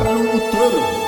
para udur